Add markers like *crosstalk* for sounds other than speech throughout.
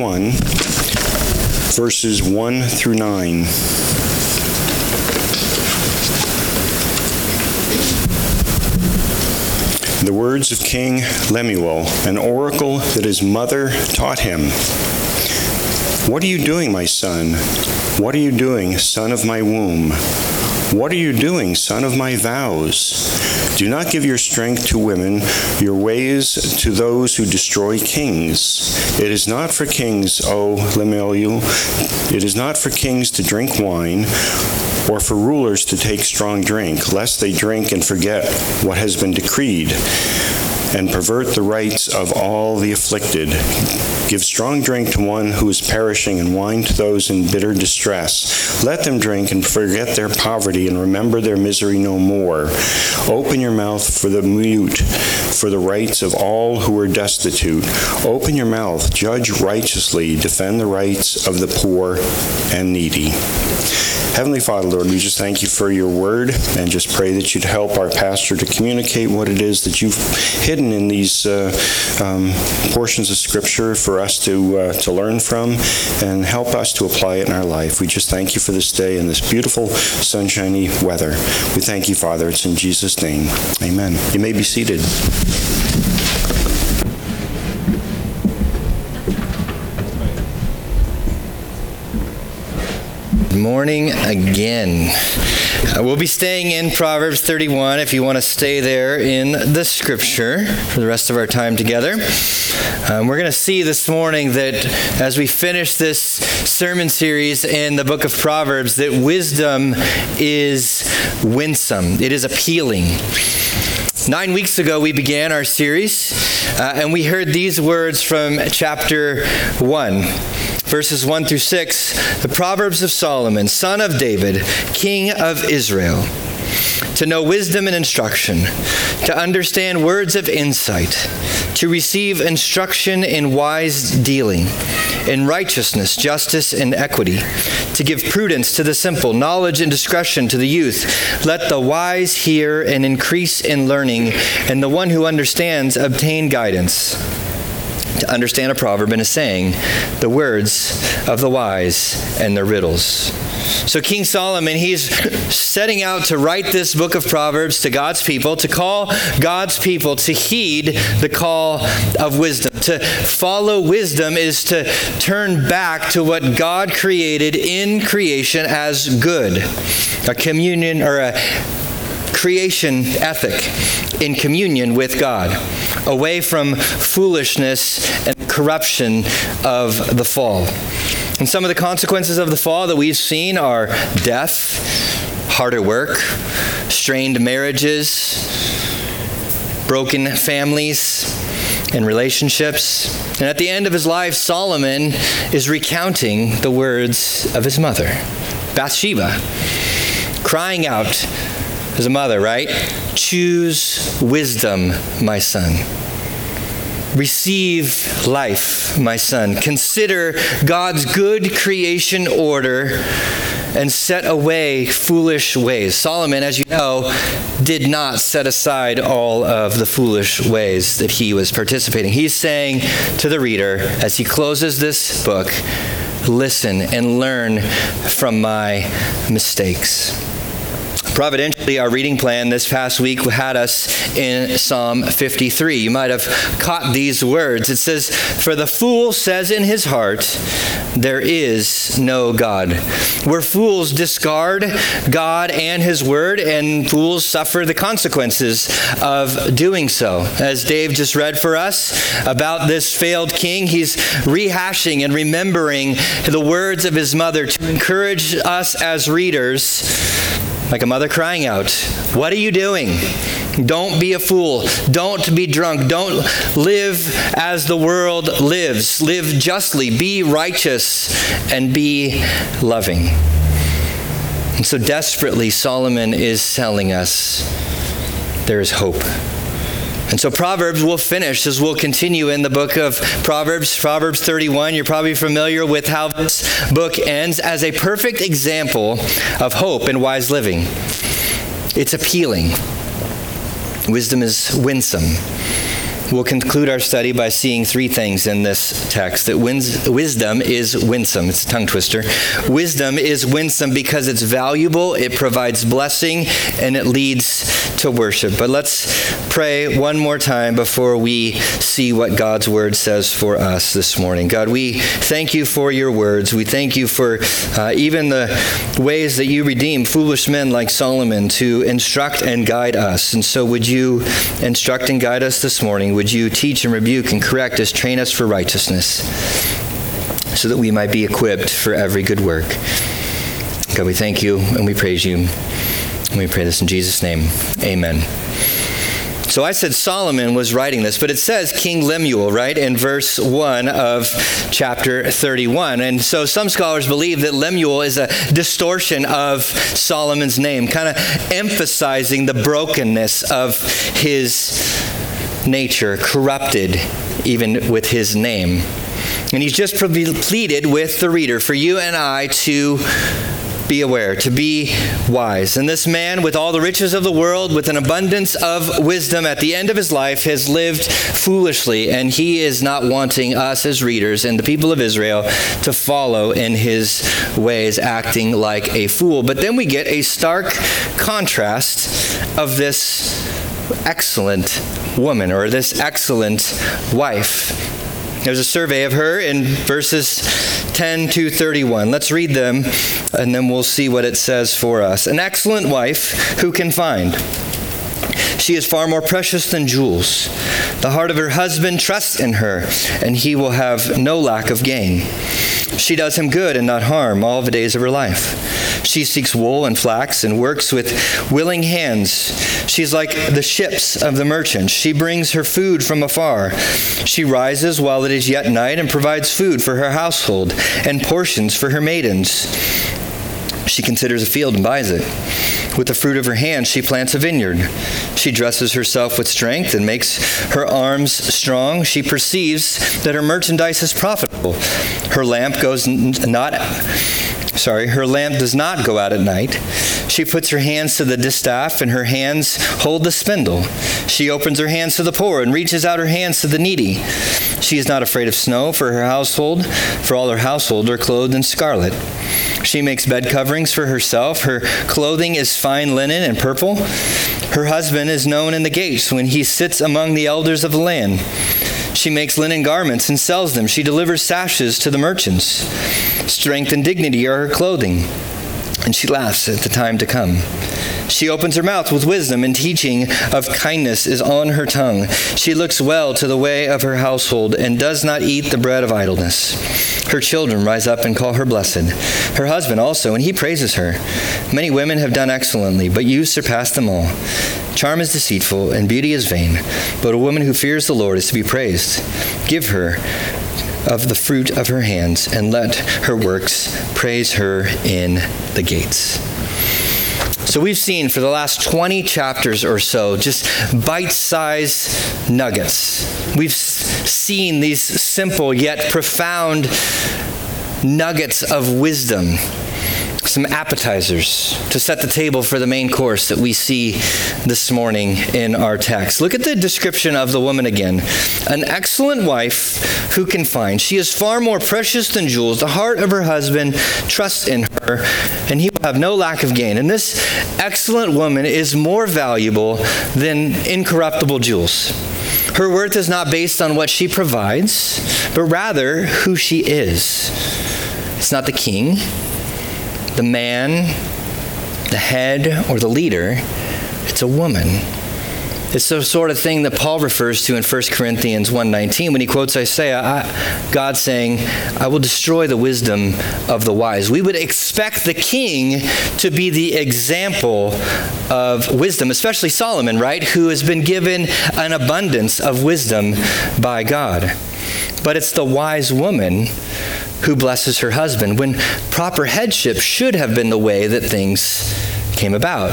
1, verses 1 through 9. The words of King Lemuel, an oracle that his mother taught him. What are you doing, my son? What are you doing, son of my womb? What are you doing, son of my vows? Do not give your strength to women, your ways to those who destroy kings. It is not for kings, O Lemuel, it is not for kings to drink wine, or for rulers to take strong drink, lest they drink and forget what has been decreed and pervert the rights of all the afflicted. Give strong drink to one who is perishing and wine to those in bitter distress. Let them drink and forget their poverty and remember their misery no more. Open your mouth for the mute, for the rights of all who are destitute. Open your mouth, judge righteously, defend the rights of the poor and needy. Heavenly Father, Lord, we just thank you for your word and just pray that you'd help our pastor to communicate what it is that you've hidden in these uh, um, portions of Scripture for us to, uh, to learn from and help us to apply it in our life. We just thank you for this day and this beautiful sunshiny weather. We thank you, Father. It's in Jesus' name. Amen. You may be seated. Morning again. Uh, we'll be staying in Proverbs 31 if you want to stay there in the scripture for the rest of our time together. Um, we're going to see this morning that as we finish this sermon series in the book of Proverbs, that wisdom is winsome, it is appealing. Nine weeks ago, we began our series, uh, and we heard these words from chapter 1 verses 1 through 6, the Proverbs of Solomon, son of David, king of Israel. To know wisdom and instruction, to understand words of insight, to receive instruction in wise dealing, in righteousness, justice, and equity, to give prudence to the simple, knowledge and discretion to the youth. Let the wise hear and increase in learning, and the one who understands obtain guidance to understand a proverb and a saying, the words of the wise and their riddles. So, King Solomon, he's setting out to write this book of Proverbs to God's people, to call God's people to heed the call of wisdom. To follow wisdom is to turn back to what God created in creation as good a communion or a creation ethic in communion with God, away from foolishness and corruption of the fall. And some of the consequences of the fall that we've seen are death, harder work, strained marriages, broken families and relationships. And at the end of his life, Solomon is recounting the words of his mother, Bathsheba, crying out as a mother, right? Choose wisdom, my son. Receive life, my son. Consider God's good creation order and set away foolish ways. Solomon, as you know, did not set aside all of the foolish ways that he was participating. He's saying to the reader as he closes this book, listen and learn from my mistakes. Providentially, our reading plan this past week had us in Psalm 53. You might have caught these words. It says, For the fool says in his heart, There is no God. Where fools discard God and his word, and fools suffer the consequences of doing so. As Dave just read for us about this failed king, he's rehashing and remembering the words of his mother to encourage us as readers like a mother crying out, What are you doing? Don't be a fool. Don't be drunk. Don't live as the world lives. Live justly. Be righteous and be loving. And so desperately, Solomon is telling us there is hope. And so Proverbs will finish as we'll continue in the book of Proverbs, Proverbs 31. You're probably familiar with how this book ends as a perfect example of hope and wise living. It's appealing. Wisdom is winsome. We'll conclude our study by seeing three things in this text that wins, wisdom is winsome. It's a tongue twister. Wisdom is winsome because it's valuable, it provides blessing, and it leads to worship. But let's pray one more time before we see what God's word says for us this morning. God, we thank you for your words. We thank you for uh, even the ways that you redeem foolish men like Solomon to instruct and guide us. And so, would you instruct and guide us this morning? Would you teach and rebuke and correct us, train us for righteousness, so that we might be equipped for every good work? God, we thank you and we praise you. And we pray this in Jesus' name. Amen. So I said Solomon was writing this, but it says King Lemuel, right, in verse 1 of chapter 31. And so some scholars believe that Lemuel is a distortion of Solomon's name, kind of emphasizing the brokenness of his nature, corrupted even with his name. And he's just pleaded with the reader for you and I to be aware, to be wise. And this man, with all the riches of the world, with an abundance of wisdom, at the end of his life has lived foolishly, and he is not wanting us as readers and the people of Israel to follow in his ways, acting like a fool. But then we get a stark contrast of this excellent woman or this excellent wife. There's a survey of her in verses 10 to 31. Let's read them and then we'll see what it says for us. An excellent wife who can find. She is far more precious than jewels. The heart of her husband trusts in her, and he will have no lack of gain. She does him good and not harm all the days of her life. She seeks wool and flax and works with willing hands. She's like the ships of the merchants. She brings her food from afar. She rises while it is yet night and provides food for her household and portions for her maidens. She considers a field and buys it. With the fruit of her hand, she plants a vineyard. She dresses herself with strength and makes her arms strong. She perceives that her merchandise is profitable. Her lamp goes not sorry, her lamp does not go out at night. She puts her hands to the distaff, and her hands hold the spindle. She opens her hands to the poor and reaches out her hands to the needy. She is not afraid of snow for her household, for all her household are clothed in scarlet. She makes bed coverings for herself. Her clothing is fine linen and purple. Her husband is known in the gates when he sits among the elders of the land. She makes linen garments and sells them. She delivers sashes to the merchants. Strength and dignity are her clothing, and she laughs at the time to come. She opens her mouth with wisdom, and teaching of kindness is on her tongue. She looks well to the way of her household, and does not eat the bread of idleness. Her children rise up and call her blessed. Her husband also, and he praises her. Many women have done excellently, but you surpass them all. Charm is deceitful, and beauty is vain, but a woman who fears the Lord is to be praised. Give her of the fruit of her hands, and let her works praise her in the gates. So, we've seen for the last 20 chapters or so just bite sized nuggets. We've seen these simple yet profound nuggets of wisdom some appetizers to set the table for the main course that we see this morning in our text. Look at the description of the woman again. An excellent wife who can find. She is far more precious than jewels. The heart of her husband trusts in her, and he will have no lack of gain. And this excellent woman is more valuable than incorruptible jewels. Her worth is not based on what she provides, but rather who she is. It's not the king, the man, the head, or the leader, it's a woman. It's the sort of thing that Paul refers to in 1 Corinthians 1:19 when he quotes Isaiah, God saying, "I will destroy the wisdom of the wise." We would expect the king to be the example of wisdom, especially Solomon, right, who has been given an abundance of wisdom by God. But it's the wise woman who blesses her husband, when proper headship should have been the way that things came about.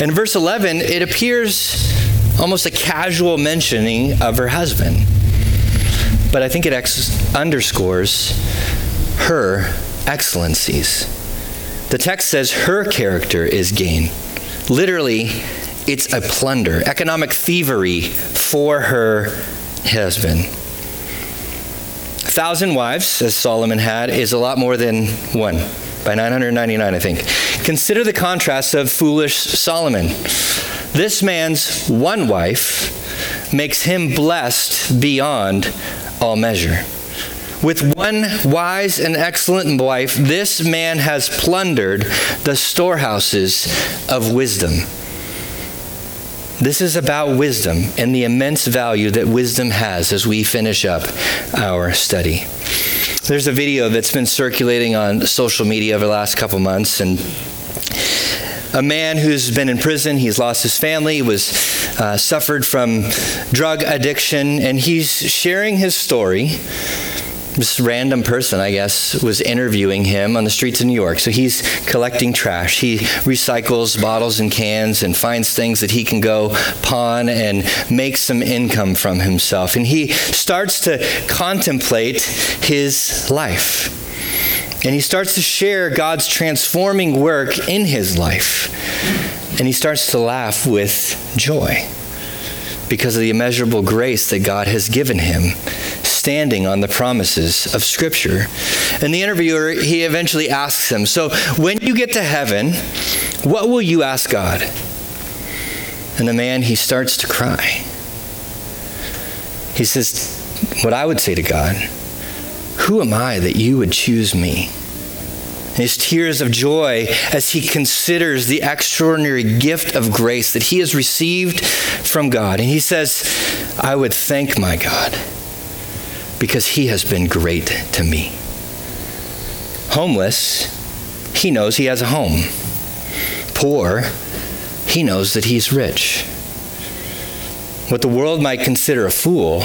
In verse 11, it appears almost a casual mentioning of her husband. But I think it ex- underscores her excellencies. The text says her character is gain. Literally, it's a plunder, economic thievery for her husband. A thousand wives, as Solomon had, is a lot more than one. By 999, I think. Consider the contrast of foolish Solomon. This man's one wife makes him blessed beyond all measure. With one wise and excellent wife, this man has plundered the storehouses of wisdom. This is about wisdom and the immense value that wisdom has as we finish up our study. There's a video that's been circulating on social media over the last couple months, and a man who's been in prison. He's lost his family, was uh, suffered from drug addiction, and he's sharing his story this random person, I guess, was interviewing him on the streets of New York. So he's collecting trash. He recycles bottles and cans and finds things that he can go pawn and make some income from himself. And he starts to contemplate his life. And he starts to share God's transforming work in his life. And he starts to laugh with joy because of the immeasurable grace that God has given him standing on the promises of Scripture. And the interviewer, he eventually asks him, So when you get to heaven, what will you ask God? And the man, he starts to cry. He says, What I would say to God, who am I that you would choose me? His tears of joy as he considers the extraordinary gift of grace that he has received from God. And he says, I would thank my God because he has been great to me. Homeless, he knows he has a home. Poor, he knows that he's rich. What the world might consider a fool,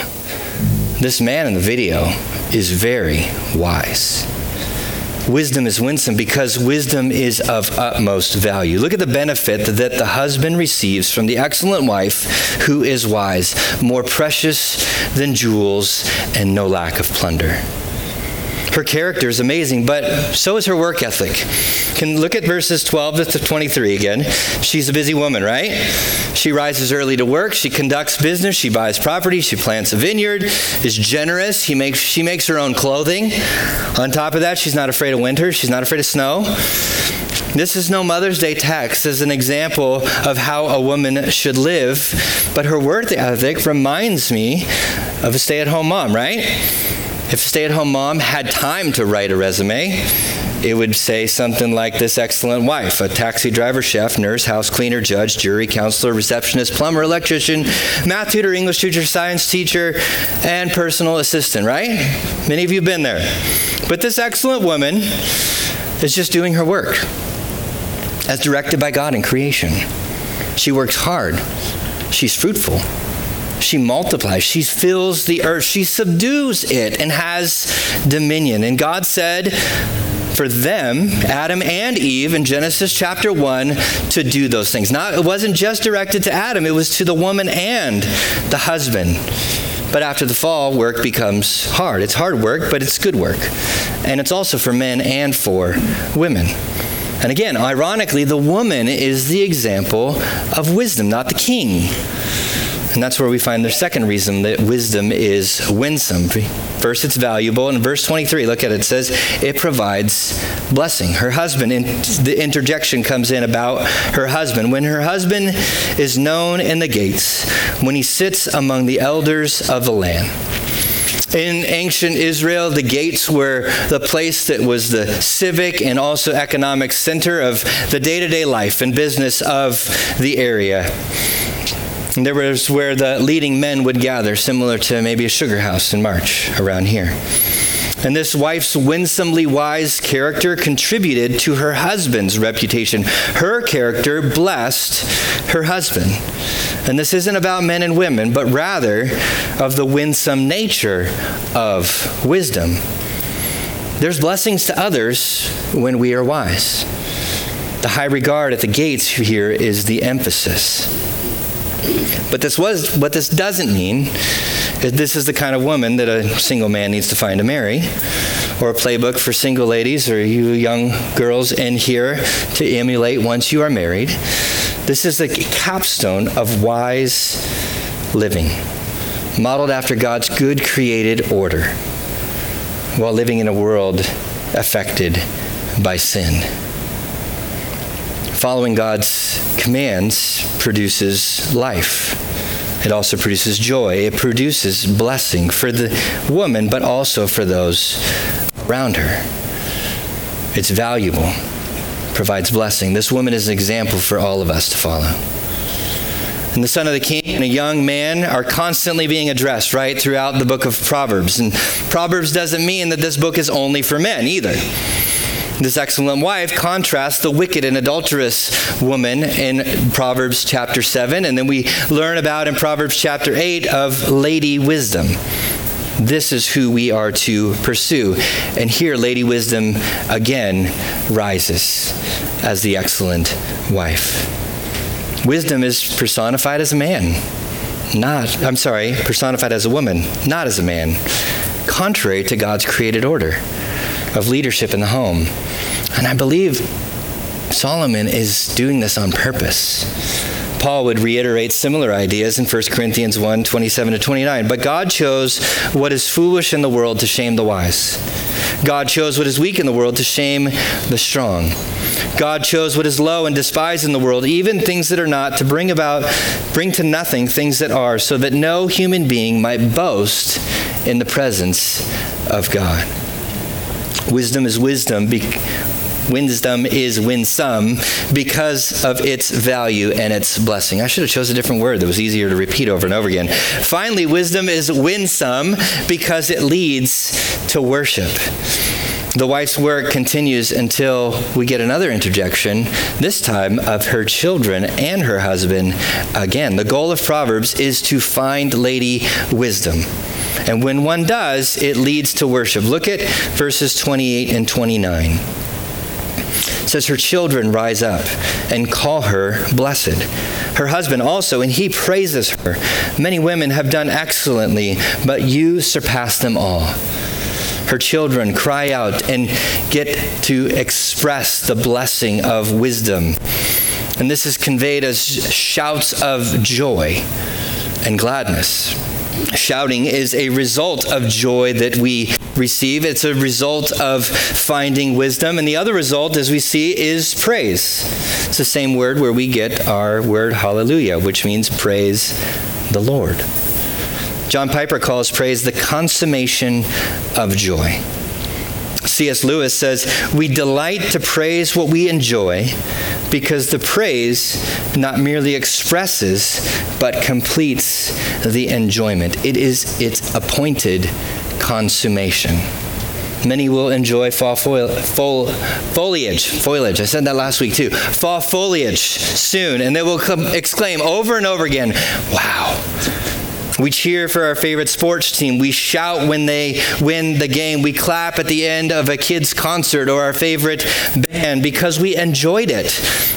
this man in the video is very wise. Wisdom is winsome because wisdom is of utmost value. Look at the benefit that the husband receives from the excellent wife who is wise, more precious than jewels and no lack of plunder. Her character is amazing, but so is her work ethic. Can look at verses 12 to 23 again. She's a busy woman, right? She rises early to work, she conducts business, she buys property, she plants a vineyard, is generous, he makes, she makes her own clothing. On top of that, she's not afraid of winter, she's not afraid of snow. This is no Mother's Day text as an example of how a woman should live, but her work ethic reminds me of a stay at home mom, right? If a stay at home mom had time to write a resume, it would say something like this excellent wife a taxi driver, chef, nurse, house cleaner, judge, jury, counselor, receptionist, plumber, electrician, math tutor, English teacher, science teacher, and personal assistant, right? Many of you have been there. But this excellent woman is just doing her work as directed by God in creation. She works hard, she's fruitful she multiplies, she fills the earth, she subdues it and has dominion. And God said, for them, Adam and Eve, in Genesis chapter 1, to do those things. Not, it wasn't just directed to Adam, it was to the woman and the husband. But after the fall, work becomes hard. It's hard work, but it's good work. And it's also for men and for women. And again, ironically, the woman is the example of wisdom, not the king. And that's where we find the second reason that wisdom is winsome. First, it's valuable. And verse 23, look at it, it says it provides blessing. Her husband, the interjection comes in about her husband. When her husband is known in the gates, when he sits among the elders of the land. In ancient Israel, the gates were the place that was the civic and also economic center of the day to day life and business of the area. There was where the leading men would gather, similar to maybe a sugar house in March around here. And this wife's winsomely wise character contributed to her husband's reputation. Her character blessed her husband. And this isn't about men and women, but rather of the winsome nature of wisdom. There's blessings to others when we are wise. The high regard at the gates here is the emphasis. But this was what this doesn't mean is this is the kind of woman that a single man needs to find to marry, or a playbook for single ladies or you young girls in here to emulate once you are married. This is the capstone of wise living. modeled after God's good created order, while living in a world affected by sin. Following God's commands produces life. It also produces joy. It produces blessing for the woman, but also for those around her. It's valuable, provides blessing. This woman is an example for all of us to follow. And the son of the king and a young man are constantly being addressed right throughout the book of Proverbs. And Proverbs doesn't mean that this book is only for men either. This excellent wife contrasts the wicked and adulterous woman in Proverbs chapter 7. And then we learn about in Proverbs chapter 8 of Lady Wisdom. This is who we are to pursue. And here, Lady Wisdom again rises as the excellent wife. Wisdom is personified as a man, not, I'm sorry, personified as a woman, not as a man, contrary to God's created order of leadership in the home. And I believe Solomon is doing this on purpose. Paul would reiterate similar ideas in 1 Corinthians 1 27 to 29. But God chose what is foolish in the world to shame the wise. God chose what is weak in the world to shame the strong. God chose what is low and despised in the world, even things that are not, to bring about, bring to nothing things that are, so that no human being might boast in the presence of God. Wisdom is wisdom. Wisdom is winsome because of its value and its blessing. I should have chose a different word that was easier to repeat over and over again. Finally, wisdom is winsome because it leads to worship. The wife's work continues until we get another interjection, this time of her children and her husband again. The goal of Proverbs is to find Lady Wisdom. And when one does, it leads to worship. Look at verses 28 and 29 says her children rise up and call her blessed. Her husband also, and he praises her. Many women have done excellently, but you surpass them all. Her children cry out and get to express the blessing of wisdom. And this is conveyed as shouts of joy and gladness. Shouting is a result of joy that we receive. It's a result of finding wisdom. And the other result, as we see, is praise. It's the same word where we get our word hallelujah, which means praise the Lord. John Piper calls praise the consummation of joy. C.S. Lewis says, We delight to praise what we enjoy because the praise not merely expresses but completes the enjoyment. It is its appointed consummation. Many will enjoy fall foliage. Foliage. I said that last week too. Fall foliage soon, and they will exclaim over and over again, Wow, we cheer for our favorite sports team. We shout when they win the game. We clap at the end of a kid's concert or our favorite band because we enjoyed it.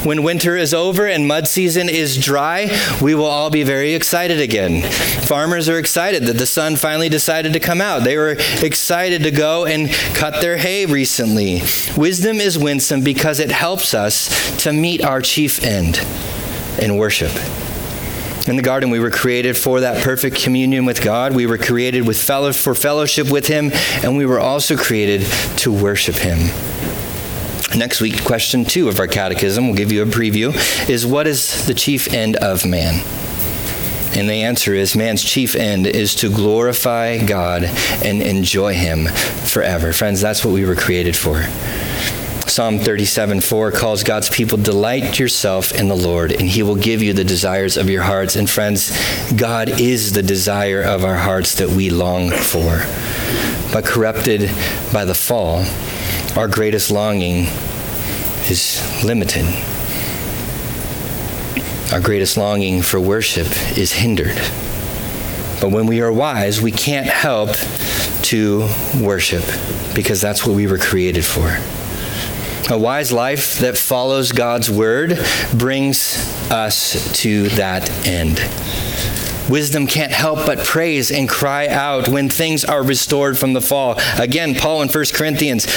When winter is over and mud season is dry, we will all be very excited again. Farmers are excited that the sun finally decided to come out. They were excited to go and cut their hay recently. Wisdom is winsome because it helps us to meet our chief end in worship. In the garden, we were created for that perfect communion with God. We were created with fellow, for fellowship with Him, and we were also created to worship Him. Next week, question two of our catechism, we'll give you a preview, is what is the chief end of man? And the answer is man's chief end is to glorify God and enjoy Him forever. Friends, that's what we were created for. Psalm 37 4 calls God's people, Delight yourself in the Lord, and he will give you the desires of your hearts. And friends, God is the desire of our hearts that we long for. But corrupted by the fall, our greatest longing is limited. Our greatest longing for worship is hindered. But when we are wise, we can't help to worship because that's what we were created for. A wise life that follows God's word brings us to that end. Wisdom can't help but praise and cry out when things are restored from the fall. Again, Paul in 1 Corinthians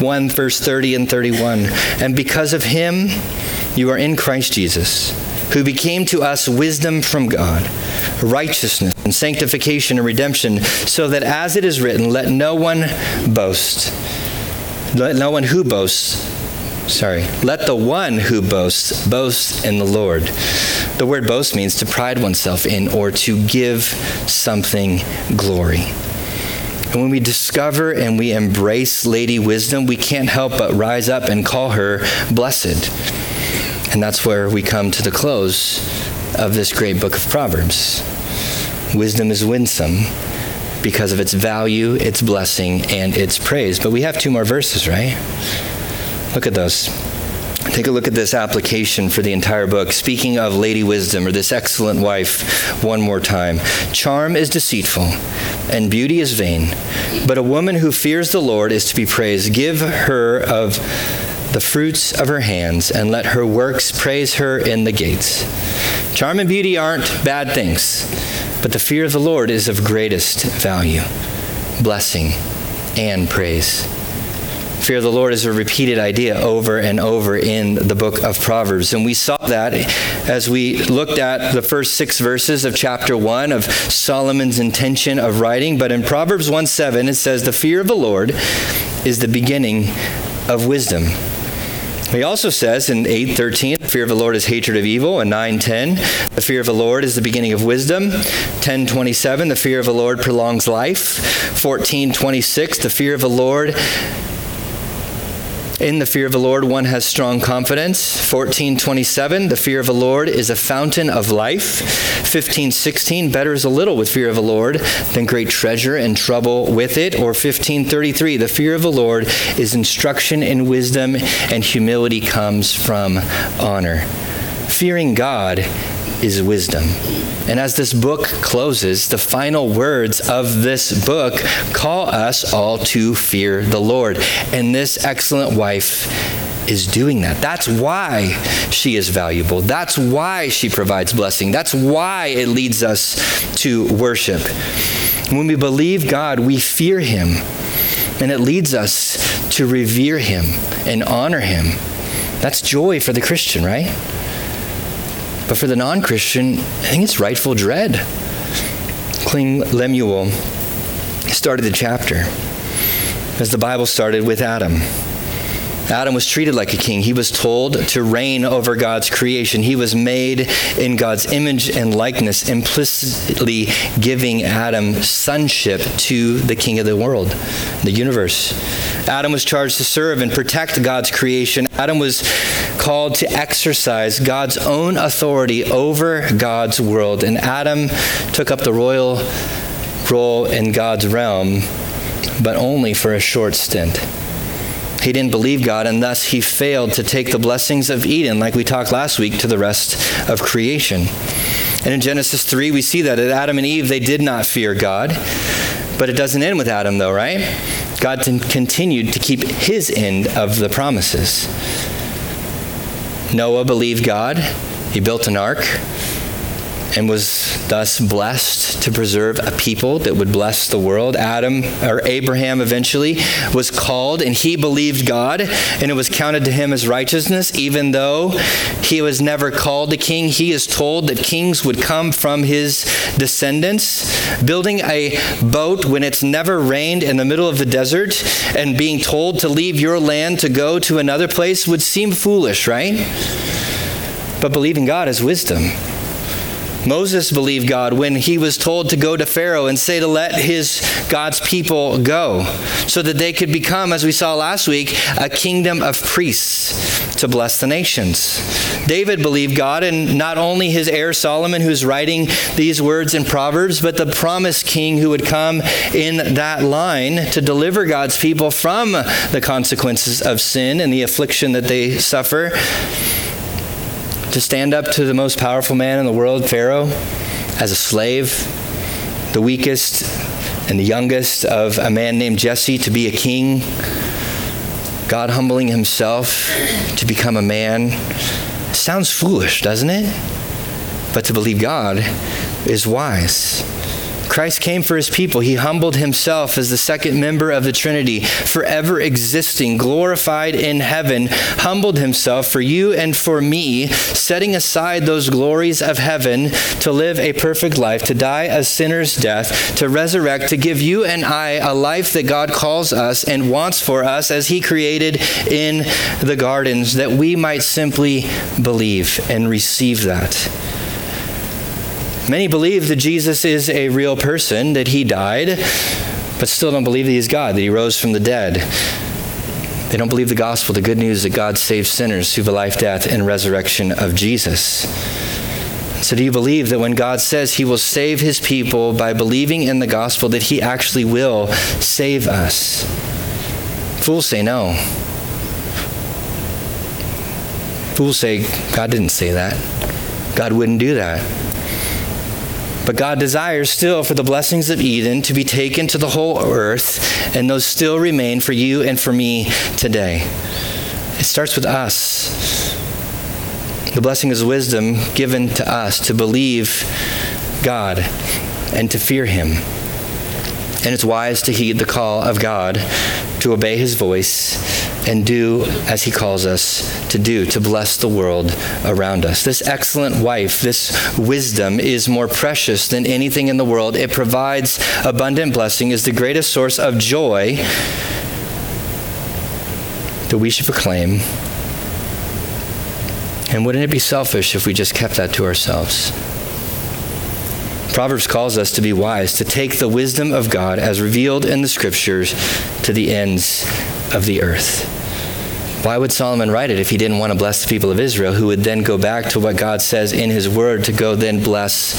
1, verse 30 and 31. And because of him, you are in Christ Jesus who became to us wisdom from God, righteousness and sanctification and redemption, so that as it is written, let no one boast. Let no one who boasts, sorry, let the one who boasts boast in the Lord. The word boast means to pride oneself in or to give something glory. And when we discover and we embrace Lady Wisdom, we can't help but rise up and call her blessed. And that's where we come to the close of this great book of Proverbs. Wisdom is winsome because of its value, its blessing, and its praise. But we have two more verses, right? Look at those. Take a look at this application for the entire book. Speaking of Lady Wisdom, or this excellent wife, one more time. Charm is deceitful, and beauty is vain, but a woman who fears the Lord is to be praised. Give her of the fruits of her hands, and let her works praise her in the gates. Charm and beauty aren't bad things, but the fear of the Lord is of greatest value, blessing, and praise. Fear of the Lord is a repeated idea over and over in the book of Proverbs. And we saw that as we looked at the first six verses of chapter 1 of Solomon's intention of writing. But in Proverbs 1 7, it says, The fear of the Lord is the beginning of wisdom. He also says in 8:13, fear of the Lord is hatred of evil, and 9:10, the fear of the Lord is the beginning of wisdom. 10:27, the fear of the Lord prolongs life. 14:26, the fear of the Lord in the fear of the Lord, one has strong confidence. 1427, the fear of the Lord is a fountain of life. 1516, better is a little with fear of the Lord than great treasure and trouble with it. Or 1533, the fear of the Lord is instruction in wisdom, and humility comes from honor. Fearing God is wisdom. And as this book closes, the final words of this book call us all to fear the Lord. And this excellent wife is doing that. That's why she is valuable. That's why she provides blessing. That's why it leads us to worship. When we believe God, we fear Him. And it leads us to revere Him and honor Him. That's joy for the Christian, right? But for the non Christian, I think it's rightful dread. King Lemuel started the chapter as the Bible started with Adam. Adam was treated like a king. He was told to reign over God's creation. He was made in God's image and likeness, implicitly giving Adam sonship to the king of the world, the universe. Adam was charged to serve and protect God's creation. Adam was called to exercise God's own authority over God's world. And Adam took up the royal role in God's realm, but only for a short stint. He didn't believe God, and thus he failed to take the blessings of Eden, like we talked last week, to the rest of creation. And in Genesis 3, we see that Adam and Eve, they did not fear God. But it doesn't end with Adam, though, right? God continued to keep his end of the promises. Noah believed God, he built an ark and was thus blessed to preserve a people that would bless the world. Adam or Abraham eventually was called and he believed God and it was counted to him as righteousness even though he was never called a king. He is told that kings would come from his descendants. Building a boat when it's never rained in the middle of the desert and being told to leave your land to go to another place would seem foolish, right? But believing God is wisdom. Moses believed God when he was told to go to Pharaoh and say to let his God's people go so that they could become, as we saw last week, a kingdom of priests to bless the nations. David believed God and not only his heir Solomon, who's writing these words in Proverbs, but the promised king who would come in that line to deliver God's people from the consequences of sin and the affliction that they suffer to stand up to the most powerful man in the world, Pharaoh, as a slave, the weakest and the youngest of a man named Jesse to be a king, God humbling himself to become a man. Sounds foolish, doesn't it? But to believe God is wise. Christ came for his people. He humbled himself as the second member of the Trinity, forever existing, glorified in heaven, humbled himself for you and for me, setting aside those glories of heaven to live a perfect life, to die a sinner's death, to resurrect, to give you and I a life that God calls us and wants for us as he created in the gardens, that we might simply believe and receive that. Many believe that Jesus is a real person, that he died, but still don't believe that he's God, that he rose from the dead. They don't believe the gospel, the good news that God saves sinners through the life, death, and resurrection of Jesus. So, do you believe that when God says he will save his people by believing in the gospel, that he actually will save us? Fools say no. Fools say, God didn't say that. God wouldn't do that. But God desires still for the blessings of Eden to be taken to the whole earth, and those still remain for you and for me today. It starts with us. The blessing is wisdom given to us to believe God and to fear Him. And it's wise to heed the call of God, to obey His voice, and do as he calls us to do, to bless the world around us. This excellent wife, this wisdom, is more precious than anything in the world. It provides abundant blessing, is the greatest source of joy that we should proclaim. And wouldn't it be selfish if we just kept that to ourselves? Proverbs calls us to be wise, to take the wisdom of God as revealed in the scriptures to the ends of the earth. Why would Solomon write it if he didn't want to bless the people of Israel, who would then go back to what God says in his word to go then bless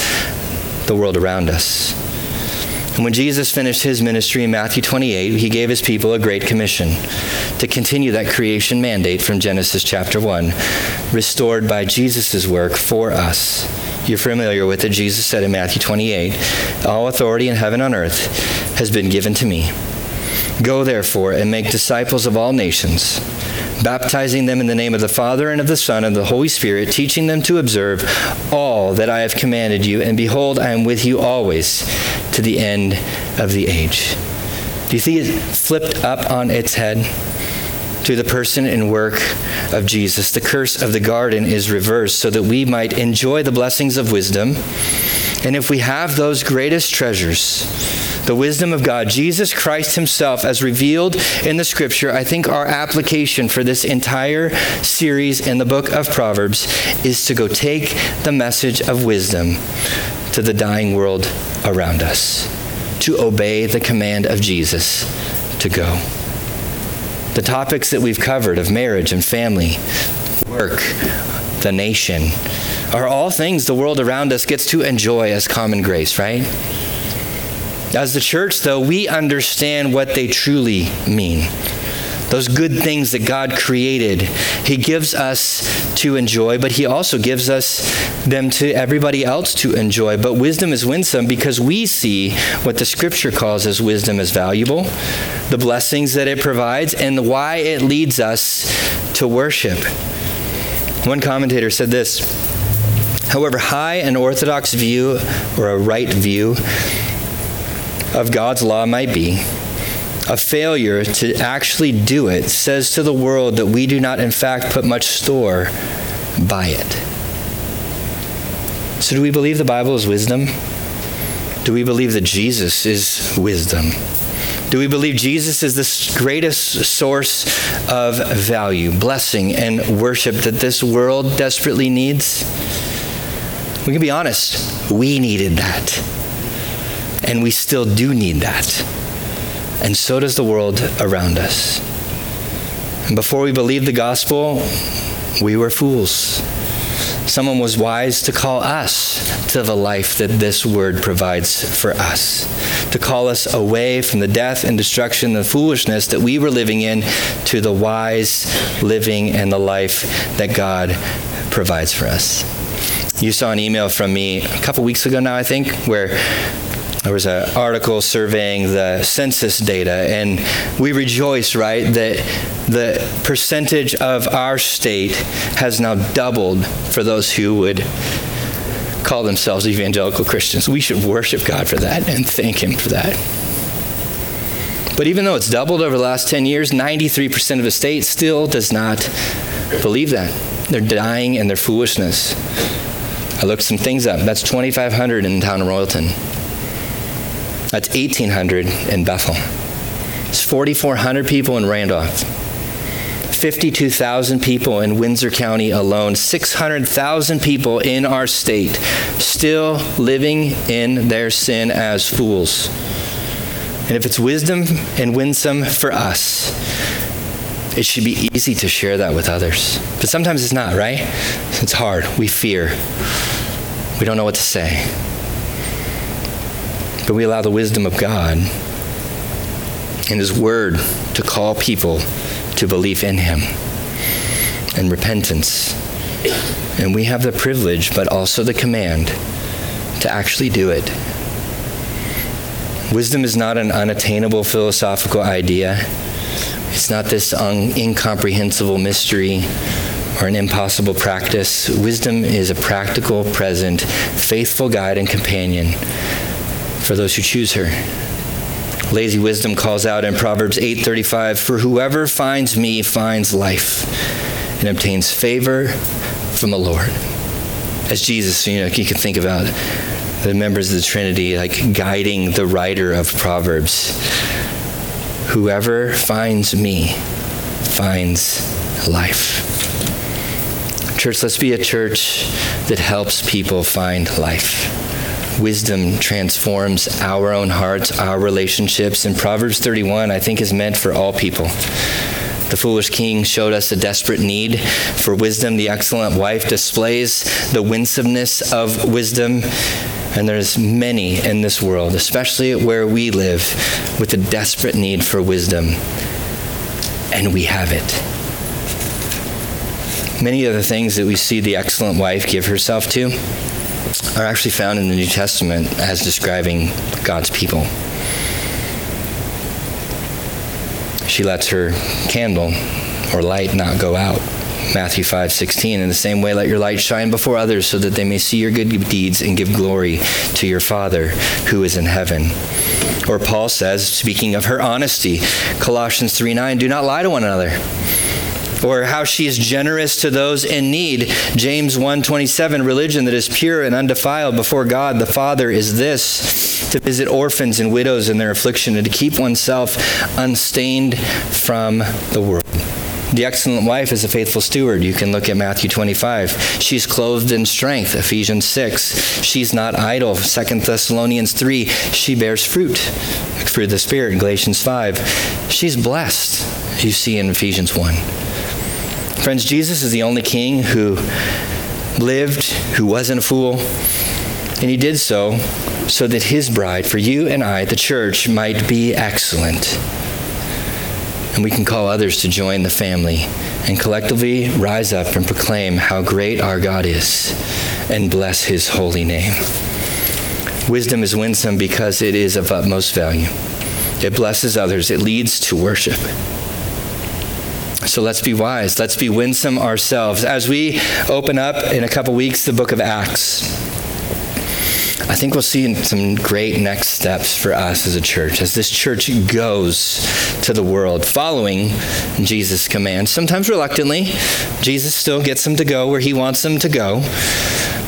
the world around us? And when Jesus finished his ministry in Matthew 28, he gave his people a great commission to continue that creation mandate from Genesis chapter 1, restored by Jesus' work for us. You're familiar with it. Jesus said in Matthew 28 All authority in heaven and earth has been given to me. Go therefore and make disciples of all nations baptizing them in the name of the Father and of the Son and of the Holy Spirit, teaching them to observe all that I have commanded you. And behold, I am with you always to the end of the age. Do you see it flipped up on its head? To the person and work of Jesus. The curse of the garden is reversed so that we might enjoy the blessings of wisdom. And if we have those greatest treasures, the wisdom of God, Jesus Christ Himself, as revealed in the Scripture, I think our application for this entire series in the book of Proverbs is to go take the message of wisdom to the dying world around us, to obey the command of Jesus to go. The topics that we've covered of marriage and family, work, the nation, are all things the world around us gets to enjoy as common grace, right? As the church, though, we understand what they truly mean. Those good things that God created, He gives us to enjoy, but He also gives us them to everybody else to enjoy. But wisdom is winsome because we see what the Scripture calls as wisdom as valuable, the blessings that it provides, and why it leads us to worship. One commentator said this However, high an orthodox view or a right view of God's law might be, a failure to actually do it says to the world that we do not, in fact, put much store by it. So, do we believe the Bible is wisdom? Do we believe that Jesus is wisdom? Do we believe Jesus is the greatest source of value, blessing, and worship that this world desperately needs? We can be honest, we needed that. And we still do need that. And so does the world around us. And before we believed the gospel, we were fools. Someone was wise to call us to the life that this word provides for us, to call us away from the death and destruction, the foolishness that we were living in, to the wise living and the life that God provides for us. You saw an email from me a couple weeks ago now, I think, where there was an article surveying the census data, and we rejoice, right, that the percentage of our state has now doubled for those who would call themselves evangelical Christians. We should worship God for that and thank Him for that. But even though it's doubled over the last 10 years, 93% of the state still does not believe that. They're dying in their foolishness. I looked some things up. That's 2,500 in the town of Royalton. That's 1,800 in Bethel. It's 4,400 people in Randolph. 52,000 people in Windsor County alone, 600,000 people in our state still living in their sin as fools. And if it's wisdom and winsome for us, it should be easy to share that with others. But sometimes it's not, right? It's hard. We fear. We don't know what to say. But we allow the wisdom of God and His Word to call people to belief in Him and repentance. And we have the privilege, but also the command, to actually do it. Wisdom is not an unattainable philosophical idea. It's not this un- incomprehensible mystery or an impossible practice. Wisdom is a practical, present, faithful guide and companion for those who choose her. Lady Wisdom calls out in Proverbs 8:35, "For whoever finds me finds life and obtains favor from the Lord." As Jesus, you know, you can think about the members of the Trinity like guiding the writer of Proverbs. Whoever finds me finds life. Church, let's be a church that helps people find life wisdom transforms our own hearts, our relationships. And Proverbs 31, I think, is meant for all people. The foolish king showed us a desperate need for wisdom. The excellent wife displays the winsomeness of wisdom. And there's many in this world, especially where we live, with a desperate need for wisdom. And we have it. Many of the things that we see the excellent wife give herself to are actually found in the New Testament as describing God's people. She lets her candle or light not go out. Matthew 5:16 in the same way let your light shine before others so that they may see your good deeds and give glory to your Father who is in heaven. Or Paul says speaking of her honesty, Colossians 3 9, do not lie to one another or how she is generous to those in need. James 1:27 religion that is pure and undefiled before God the Father is this to visit orphans and widows in their affliction and to keep oneself unstained from the world. The excellent wife is a faithful steward. You can look at Matthew 25. She's clothed in strength, Ephesians 6. She's not idle, 2 Thessalonians 3. She bears fruit, of the Spirit, Galatians 5. She's blessed, you see in Ephesians 1. Friends, Jesus is the only king who lived, who wasn't a fool, and he did so so that his bride, for you and I, the church, might be excellent. And we can call others to join the family and collectively rise up and proclaim how great our God is and bless his holy name. Wisdom is winsome because it is of utmost value. It blesses others, it leads to worship. So let's be wise. Let's be winsome ourselves. As we open up in a couple weeks the book of Acts, I think we'll see some great next steps for us as a church as this church goes to the world following Jesus' command. Sometimes reluctantly, Jesus still gets them to go where he wants them to go.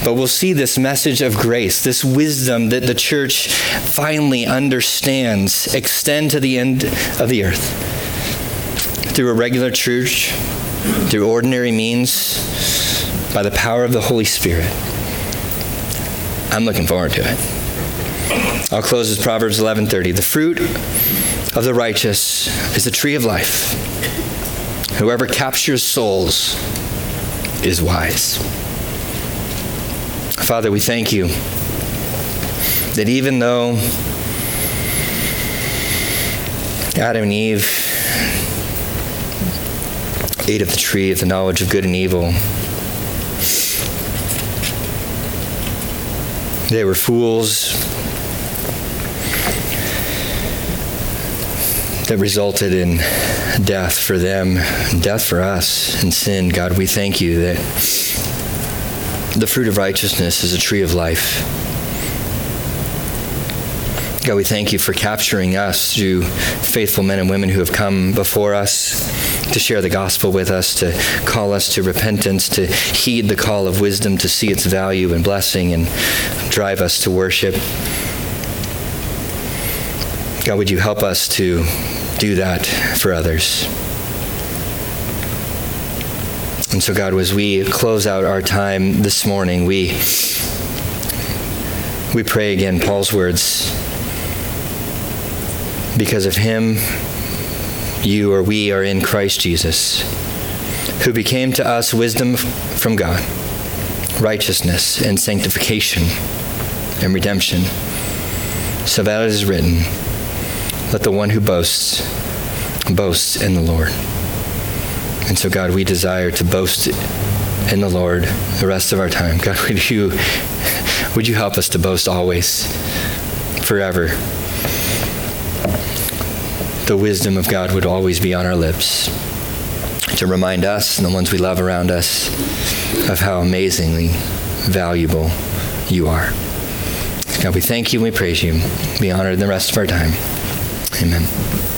But we'll see this message of grace, this wisdom that the church finally understands, extend to the end of the earth through a regular church, through ordinary means, by the power of the Holy Spirit. I'm looking forward to it. I'll close with Proverbs 11:30. The fruit of the righteous is the tree of life. Whoever captures souls is wise. Father, we thank you that even though Adam and Eve ate of the tree of the knowledge of good and evil. They were fools that resulted in death for them, death for us, and sin. God, we thank you that the fruit of righteousness is a tree of life. God, we thank you for capturing us through faithful men and women who have come before us to share the gospel with us, to call us to repentance, to heed the call of wisdom, to see its value and blessing, and drive us to worship. God, would you help us to do that for others? And so, God, as we close out our time this morning, we, we pray again Paul's words. Because of him, you or we are in Christ Jesus, who became to us wisdom from God, righteousness and sanctification and redemption. So that it is written, let the one who boasts boast in the Lord. And so, God, we desire to boast in the Lord the rest of our time. God, *laughs* would you, would you help us to boast always, forever? The wisdom of God would always be on our lips to remind us and the ones we love around us of how amazingly valuable you are. God, we thank you and we praise you. Be honored in the rest of our time. Amen.